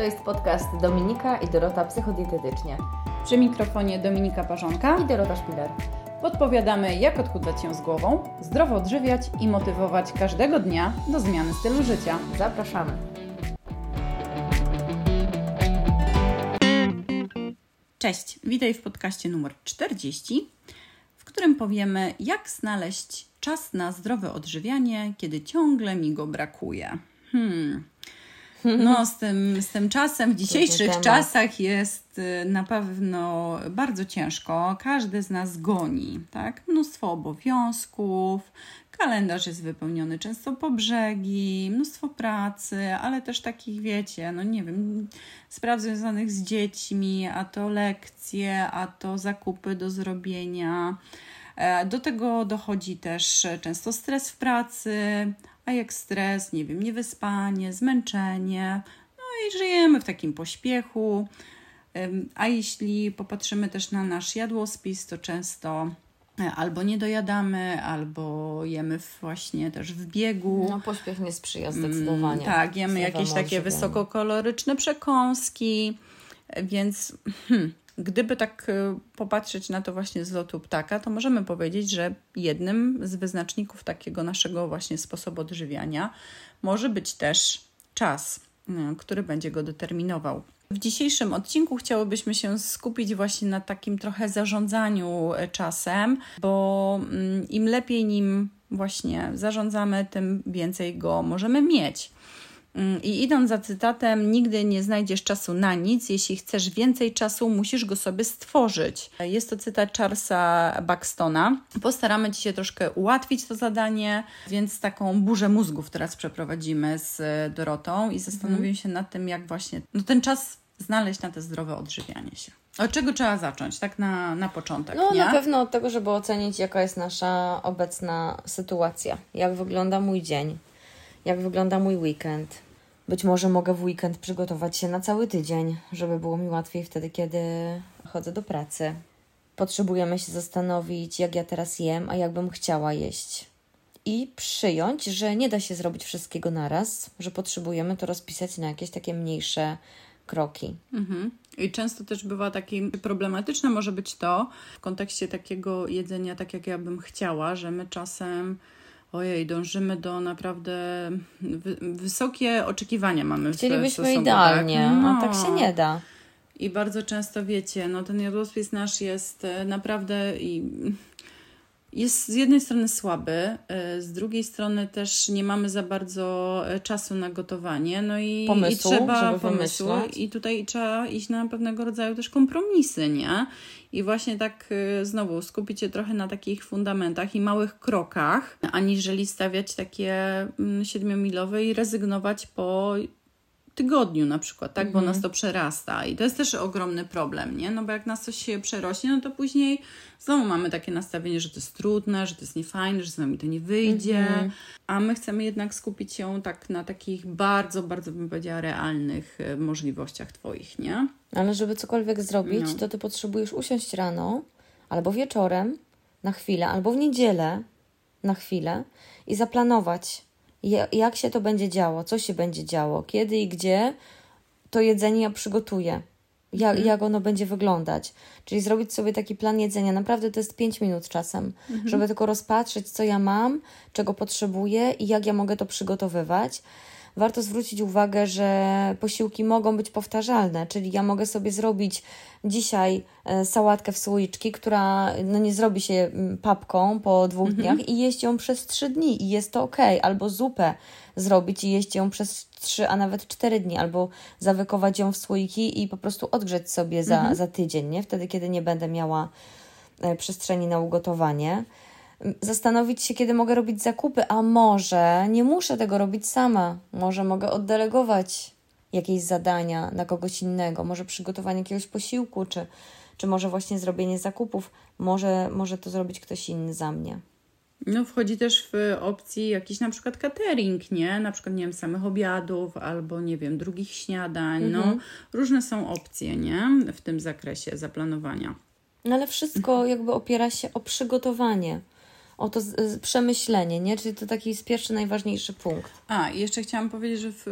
To jest podcast Dominika i Dorota Psychodietetycznie. Przy mikrofonie Dominika Parzonka i Dorota Szpiler. Podpowiadamy, jak odchudzać się z głową, zdrowo odżywiać i motywować każdego dnia do zmiany stylu życia. Zapraszamy. Cześć, witaj w podcaście numer 40, w którym powiemy, jak znaleźć czas na zdrowe odżywianie, kiedy ciągle mi go brakuje. Hmm. No, z tym, z tym czasem w dzisiejszych czasach jest y, na pewno bardzo ciężko. Każdy z nas goni, tak? Mnóstwo obowiązków, kalendarz jest wypełniony często po brzegi, mnóstwo pracy, ale też takich, wiecie, no nie wiem, spraw związanych z dziećmi, a to lekcje, a to zakupy do zrobienia. E, do tego dochodzi też często stres w pracy, a jak stres, nie wiem, niewyspanie, zmęczenie, no i żyjemy w takim pośpiechu. A jeśli popatrzymy też na nasz jadłospis, to często e, albo nie dojadamy, albo jemy właśnie też w biegu. No pośpiech nie sprzyja zdecydowanie. tak, jemy jakieś takie wysokokoloryczne przekąski, więc hmm, Gdyby tak y, popatrzeć na to właśnie z lotu ptaka, to możemy powiedzieć, że jednym z wyznaczników takiego naszego właśnie sposobu odżywiania może być też czas, y, który będzie go determinował. W dzisiejszym odcinku chciałobyśmy się skupić właśnie na takim trochę zarządzaniu y, czasem, bo mm, im lepiej nim właśnie zarządzamy, tym więcej go możemy mieć. Mm, I idąc za cytatem, nigdy nie znajdziesz czasu na nic. Jeśli chcesz więcej czasu, musisz go sobie stworzyć. Jest to cytat Charlesa Buxtona. Postaramy Ci się troszkę ułatwić to zadanie, więc taką burzę mózgów teraz przeprowadzimy z Dorotą i zastanowimy mhm. się nad tym, jak właśnie no, ten czas znaleźć na te zdrowe odżywianie się. Od czego trzeba zacząć, tak na, na początek? No nie? na pewno od tego, żeby ocenić, jaka jest nasza obecna sytuacja, jak wygląda mój dzień, jak wygląda mój weekend. Być może mogę w weekend przygotować się na cały tydzień, żeby było mi łatwiej wtedy, kiedy chodzę do pracy. Potrzebujemy się zastanowić, jak ja teraz jem, a jak bym chciała jeść. I przyjąć, że nie da się zrobić wszystkiego naraz, że potrzebujemy to rozpisać na jakieś takie mniejsze kroki. Mhm. I często też bywa takie problematyczne może być to w kontekście takiego jedzenia, tak jak ja bym chciała, że my czasem ojej, dążymy do naprawdę wy wysokie oczekiwania mamy Chcielibyśmy w Chcielibyśmy idealnie, no. a tak się nie da. I bardzo często wiecie, no ten jadłospis nasz jest e, naprawdę i jest z jednej strony słaby, e, z drugiej strony też nie mamy za bardzo e, czasu na gotowanie, no i, pomysłu, i trzeba pomysłu i tutaj trzeba iść na pewnego rodzaju też kompromisy, nie? I właśnie tak y, znowu skupić się trochę na takich fundamentach i małych krokach, aniżeli stawiać takie mm, siedmiomilowe i rezygnować po tygodniu na przykład, tak? Bo mhm. nas to przerasta i to jest też ogromny problem, nie? No bo jak nas coś się przerośnie, no to później znowu mamy takie nastawienie, że to jest trudne, że to jest niefajne, że z nami to nie wyjdzie, mhm. a my chcemy jednak skupić się tak na takich bardzo, bardzo bym powiedziała realnych e, możliwościach Twoich, nie? Ale żeby cokolwiek zrobić, no. to Ty potrzebujesz usiąść rano albo wieczorem na chwilę, albo w niedzielę na chwilę i zaplanować jak się to będzie działo, co się będzie działo, kiedy i gdzie to jedzenie ja przygotuję, jak, mhm. jak ono będzie wyglądać. Czyli zrobić sobie taki plan jedzenia. Naprawdę to jest 5 minut czasem, mhm. żeby tylko rozpatrzeć, co ja mam, czego potrzebuję i jak ja mogę to przygotowywać warto zwrócić uwagę, że posiłki mogą być powtarzalne, czyli ja mogę sobie zrobić dzisiaj e, sałatkę w słoiczki, która no nie zrobi się mm, papką po dwóch mhm. dniach i jeść ją przez trzy dni i jest to ok, albo zupę zrobić i jeść ją przez trzy, a nawet cztery dni, albo zawykować ją w słoiki i po prostu odgrzeć sobie za, mhm. za tydzień, nie? wtedy kiedy nie będę miała e, przestrzeni na ugotowanie zastanowić się, kiedy mogę robić zakupy, a może nie muszę tego robić sama. Może mogę oddelegować jakieś zadania na kogoś innego, może przygotowanie jakiegoś posiłku, czy, czy może właśnie zrobienie zakupów. Może, może to zrobić ktoś inny za mnie. No, wchodzi też w opcji jakiś na przykład catering, nie? Na przykład, nie wiem, samych obiadów albo, nie wiem, drugich śniadań. No, mhm. różne są opcje, nie? W tym zakresie zaplanowania. No, ale wszystko jakby opiera się o przygotowanie o to z, przemyślenie, nie? Czyli to taki jest pierwszy, najważniejszy punkt. A, i jeszcze chciałam powiedzieć, że w,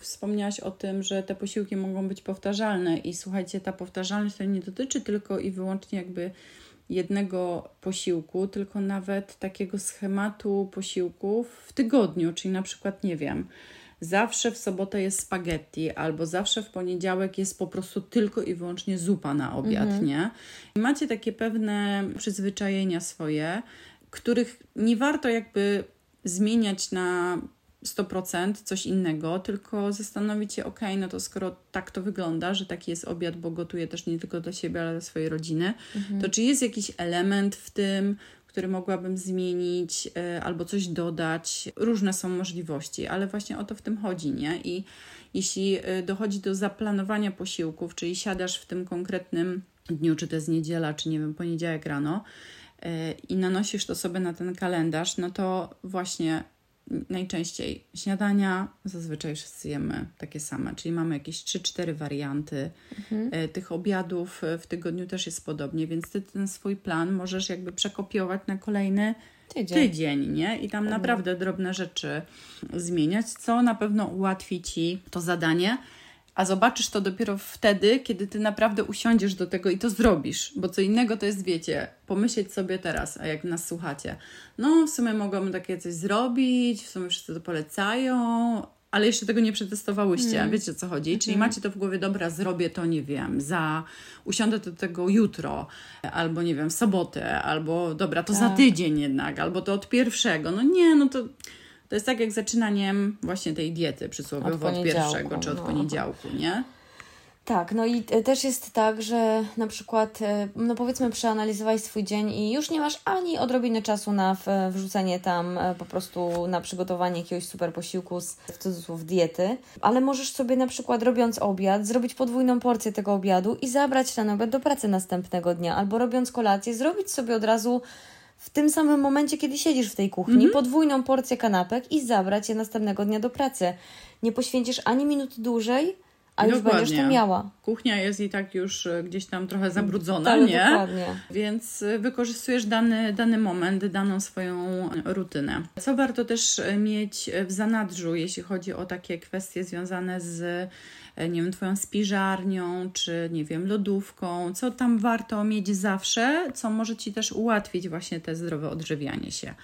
wspomniałaś o tym, że te posiłki mogą być powtarzalne i słuchajcie, ta powtarzalność to nie dotyczy tylko i wyłącznie jakby jednego posiłku, tylko nawet takiego schematu posiłków w tygodniu, czyli na przykład, nie wiem, zawsze w sobotę jest spaghetti, albo zawsze w poniedziałek jest po prostu tylko i wyłącznie zupa na obiad, mhm. nie? I macie takie pewne przyzwyczajenia swoje, których nie warto jakby zmieniać na 100% coś innego, tylko zastanowić się, ok, no to skoro tak to wygląda, że taki jest obiad, bo gotuję też nie tylko dla siebie, ale dla swojej rodziny, mhm. to czy jest jakiś element w tym, który mogłabym zmienić y, albo coś dodać? Różne są możliwości, ale właśnie o to w tym chodzi, nie? I jeśli y, dochodzi do zaplanowania posiłków, czyli siadasz w tym konkretnym dniu, czy to jest niedziela, czy nie wiem, poniedziałek rano, i nanosisz to sobie na ten kalendarz, no to właśnie najczęściej śniadania zazwyczaj wszyscy jemy takie same, czyli mamy jakieś 3-4 warianty. Mhm. E, tych obiadów w tygodniu też jest podobnie, więc ty ten swój plan możesz jakby przekopiować na kolejny tydzień, tydzień nie? I tam mhm. naprawdę drobne rzeczy zmieniać, co na pewno ułatwi ci to zadanie a zobaczysz to dopiero wtedy, kiedy ty naprawdę usiądziesz do tego i to zrobisz, bo co innego to jest, wiecie, pomyśleć sobie teraz, a jak nas słuchacie, no w sumie mogłabym takie coś zrobić, w sumie wszyscy to polecają, ale jeszcze tego nie przetestowałyście, mm. wiecie o co chodzi? Czyli mm. macie to w głowie, dobra, zrobię to, nie wiem, za, usiądę do tego jutro, albo nie wiem, w sobotę, albo dobra, to tak. za tydzień jednak, albo to od pierwszego. No nie, no to to jest tak jak zaczynaniem właśnie tej diety przysłowiowo od, od pierwszego czy od no. poniedziałku, nie? Tak, no i też jest tak, że na przykład, e, no powiedzmy, przeanalizowałeś swój dzień i już nie masz ani odrobiny czasu na wrzucenie tam e, po prostu na przygotowanie jakiegoś super posiłku z w cudzysłów diety, ale możesz sobie na przykład robiąc obiad, zrobić podwójną porcję tego obiadu i zabrać ten obiad do pracy następnego dnia, albo robiąc kolację, zrobić sobie od razu w tym samym momencie, kiedy siedzisz w tej kuchni, mm -hmm. podwójną porcję kanapek i zabrać je następnego dnia do pracy. Nie poświęcisz ani minuty dłużej, a już dokładnie. będziesz to miała. Kuchnia jest i tak już e, gdzieś tam trochę zabrudzona, Ale nie? Dokładnie. Więc e, wykorzystujesz dany, dany moment, daną swoją rutynę. Co warto też e, mieć w zanadrzu, jeśli chodzi o takie kwestie związane z nie wiem, Twoją spiżarnią, czy nie wiem, lodówką, co tam warto mieć zawsze, co może Ci też ułatwić właśnie te zdrowe odżywianie się.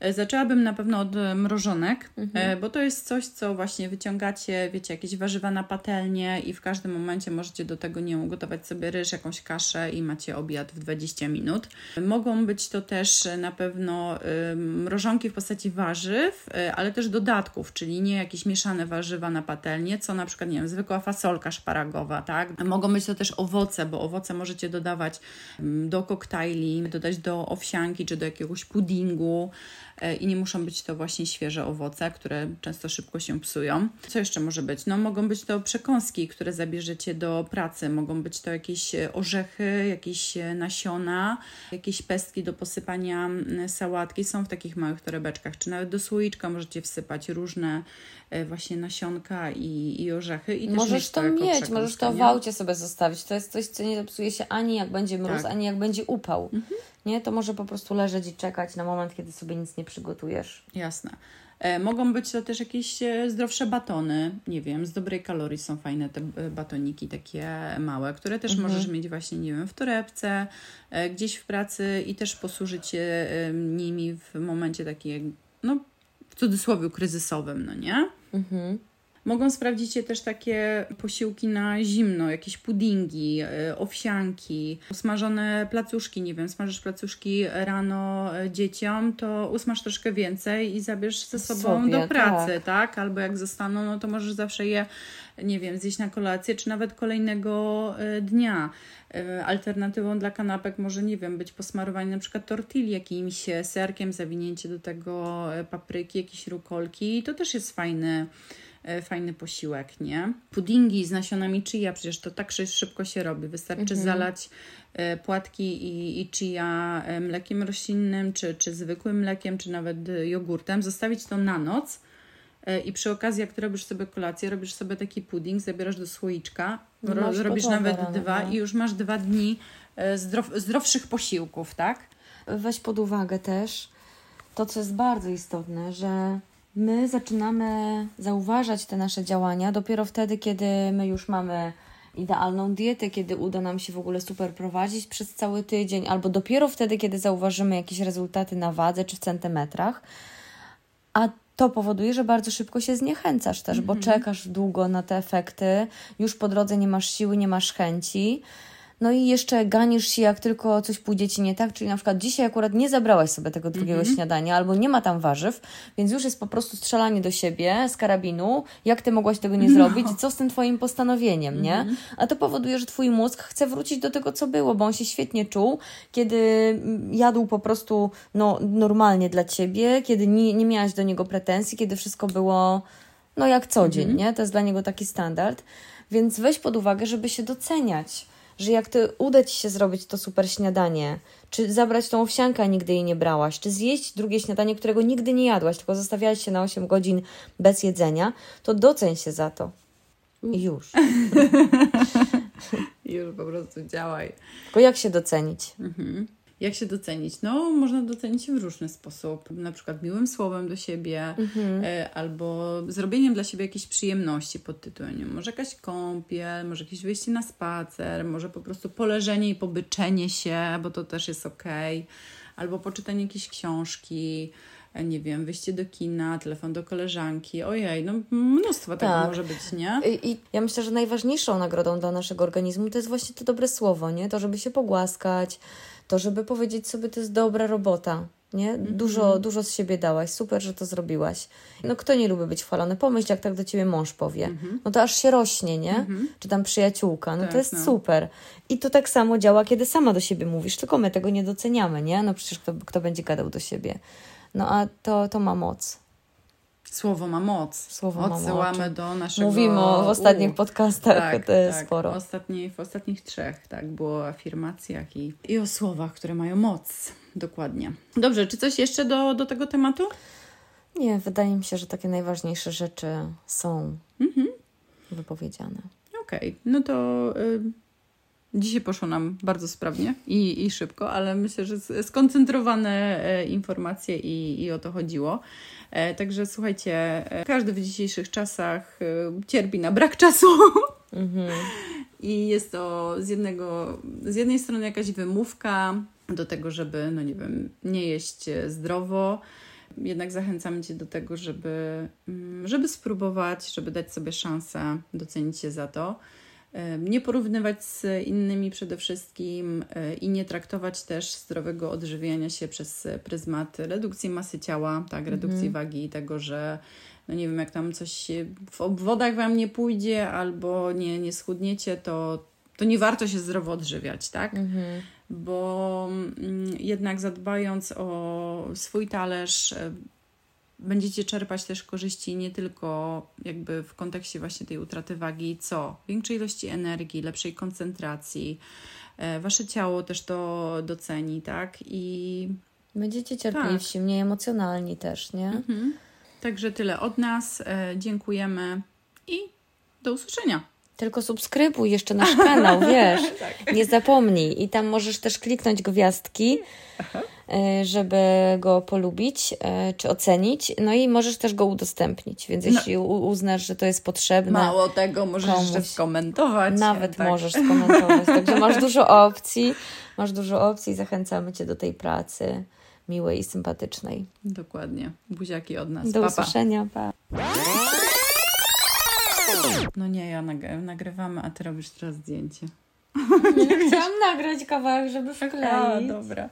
E, zaczęłabym na pewno od e, mrożonek, mhm. E, bo to jest coś, co właśnie wyciągacie, wiecie, jakieś warzywa na patelnię i w każdym momencie możecie do tego nie ugotować sobie ryż, jakąś kaszę i macie obiad w 20 minut. Mogą być to też na pewno mrożonki w postaci warzyw, ale też dodatków, czyli nie jakieś mieszane warzywa na patelnię, co na przykład, nie wiem, zwykła fasolka szparagowa, tak? Mogą być to też owoce, bo owoce możecie dodawać do koktajli, dodać do owsianki czy do jakiegoś puddingu. E, i nie muszą być to właśnie świeże owoce, które często szybko się psują. Co jeszcze może być? No mogą być to przekąski, które zabierzecie do pracy, mogą być to jakieś e, orzechy, jakieś e, nasiona, jakieś pestki do posypania sałatki. Są w takich małych torebeczkach, czy nawet do słoiczka możecie wsypać różne właśnie nasionka i, i orzechy. I możesz to, mieć, możesz to w aucie sobie zostawić. To jest coś, co nie zepsuje się ani jak będzie mróz, tak. ani jak będzie upał. Mhm nie, to może po prostu leżeć i czekać na moment, kiedy sobie nic nie przygotujesz. Jasne. E, mogą być to też jakieś e, zdrowsze batony, nie wiem, z dobrej kalorii są fajne te e, batoniki takie małe, które też mhm. możesz mieć właśnie, nie wiem, w torebce, gdzieś w pracy i też posłużyć się nimi w momencie takiego, no w cudzysłowie kryzysowym, no nie? Mhm. Mogą sprawdzić się też takie posiłki na zimno, jakieś puddingi, e, owsianki, usmażone placuszki, nie wiem, smażysz placuszki rano e, dzieciom, to usmaż troszkę więcej i zabierz ze sobą Sobie, do pracy, tak. tak? Albo jak zostaną, no to możesz zawsze je, nie wiem, zjeść na kolację, czy nawet kolejnego e, dnia. Alternatywą dla kanapek może, nie wiem, być posmarowanie na przykład tortilli jakimś serkiem, zawinięcie do tego papryki, jakieś rukolki. To też jest fajny fajny posiłek, nie? Puddingi z nasionami chia, przecież to tak szybko się robi. Wystarczy mhm. zalać e, płatki i, i chia e, mlekiem roślinnym, czy, czy zwykłym mlekiem, czy nawet jogurtem, zostawić to na noc i przy okazji, jak ty robisz sobie kolację, robisz sobie taki pudding, zabierasz do słoiczka, ro, robisz nawet dwa no. i już masz dwa dni zdrow, zdrowszych posiłków, tak? Weź pod uwagę też, to, co jest bardzo istotne, że my zaczynamy zauważać te nasze działania dopiero wtedy, kiedy my już mamy idealną dietę, kiedy uda nam się w ogóle super prowadzić przez cały tydzień, albo dopiero wtedy, kiedy zauważymy jakieś rezultaty na wadze czy w centymetrach. A to powoduje, że bardzo szybko się zniechęcasz też, bo czekasz długo na te efekty, już po drodze nie masz siły, nie masz chęci. No i jeszcze ganisz się, jak tylko coś pójdzie ci nie tak, czyli na przykład dzisiaj akurat nie zabrałaś sobie tego drugiego śniadania, albo nie ma tam warzyw, więc już jest po prostu strzelanie do siebie z karabinu, jak ty mogłaś tego nie zrobić, co z tym twoim postanowieniem, nie? A to powoduje, że twój mózg chce wrócić do tego, co było, bo on się świetnie czuł, kiedy mm, jadł po prostu no, normalnie dla ciebie, kiedy nie, nie miałaś do niego pretensji, kiedy wszystko było no jak co dzień, nie? To jest dla niego taki standard. Więc weź pod uwagę, żeby się doceniać, że jak ty uda ci się zrobić to super śniadanie, czy zabrać tą owsiankę, a nigdy jej nie brałaś, czy zjeść drugie śniadanie, którego nigdy nie jadłaś, tylko zostawiałaś się na 8 godzin bez jedzenia, to doceń się za to. I już. Już po prostu działaj. Tylko jak się docenić? Jak się docenić? No, można docenić się w różny sposób. Na przykład miłym słowem do siebie, e, albo zrobieniem dla siebie jakiejś przyjemności pod tytułem. Może jakaś kąpiel, może jakieś wyjście na spacer, może po prostu poleżenie i pobyczenie się, bo to też jest okej. Albo poczytanie jakiejś książki, e, nie wiem, wyjście do kina, telefon do koleżanki. Ojej, no mnóstwo tego Tak. może być, nie? I, I ja myślę, że najważniejszą nagrodą dla naszego organizmu to jest właśnie to dobre słowo, nie? To, żeby się pogłaskać, to, żeby powiedzieć sobie, to jest dobra robota, nie? Dużo, dużo z siebie dałaś, super, że to zrobiłaś. No kto nie lubi być chwalony? Pomyśl, jak tak do ciebie mąż powie. No to aż się rośnie, nie? Czy tam przyjaciółka, no Tak, to jest no. super. I to tak samo działa, kiedy sama do siebie mówisz, tylko my tego nie doceniamy, nie? No przecież kto, kto będzie gadał do siebie? No a to, to ma moc. Słowo ma moc. Słowo ma moc. Odsyłamy do naszego... Mówimy o, w ostatnich U. podcastach, Tak, tak. sporo. W, ostatniej, w ostatnich trzech, tak, było o afirmacjach i, i o słowach, które mają moc. Dokładnie. Dobrze, czy coś jeszcze do, do tego tematu? Nie, wydaje mi się, że takie najważniejsze rzeczy są Mhm. wypowiedziane. Okej, no to y, dzisiaj poszło nam bardzo sprawnie i, i szybko, ale myślę, że skoncentrowane e, informacje i, i o to chodziło. E, także słuchajcie, e, każdy w dzisiejszych czasach cierpi na brak czasu. I jest to z, jednego, z jednej strony jakaś wymówka do tego, żeby, no nie wiem, nie jeść zdrowo. Jednak zachęcamy Cię do tego, żeby, mm, żeby spróbować, żeby dać sobie szansę, docenić się za to. Nie porównywać z innymi przede wszystkim e, i nie traktować też zdrowego odżywiania się przez pryzmat redukcji masy ciała, tak, redukcji wagi i tego, że no nie wiem, jak tam coś w obwodach Wam nie pójdzie albo nie, nie schudniecie, to, to nie warto się zdrowo odżywiać, tak? Bo mm, jednak zadbając o swój talerz, e, będziecie czerpać też korzyści nie tylko jakby w kontekście właśnie tej utraty wagi, co większej ilości energii, lepszej koncentracji. E, Wasze ciało też to doceni, tak? I Będziecie cierpliwsi, mniej emocjonalni też, nie? Mhm. także tyle od nas. E, Dziękujemy i do usłyszenia. Tylko subskrybuj jeszcze nasz kanał, wiesz. Nie zapomnij. I tam możesz też kliknąć gwiazdki, y, żeby go polubić y, czy ocenić. No i możesz też go udostępnić. Więc jeśli u- uznasz, że to jest potrzebne, Mało tego, możesz komuś. jeszcze skomentować. nawet tak. możesz skomentować. Także masz dużo opcji. Masz dużo opcji. Zachęcamy Cię do tej pracy miłej i sympatycznej. Dokładnie. Buziaki od nas. Do Pa, usłyszenia. Pa. No nie, ja nag- nagrywamy, a ty robisz teraz zdjęcie. Chciałam nagrać kawałek, żeby A, dobra.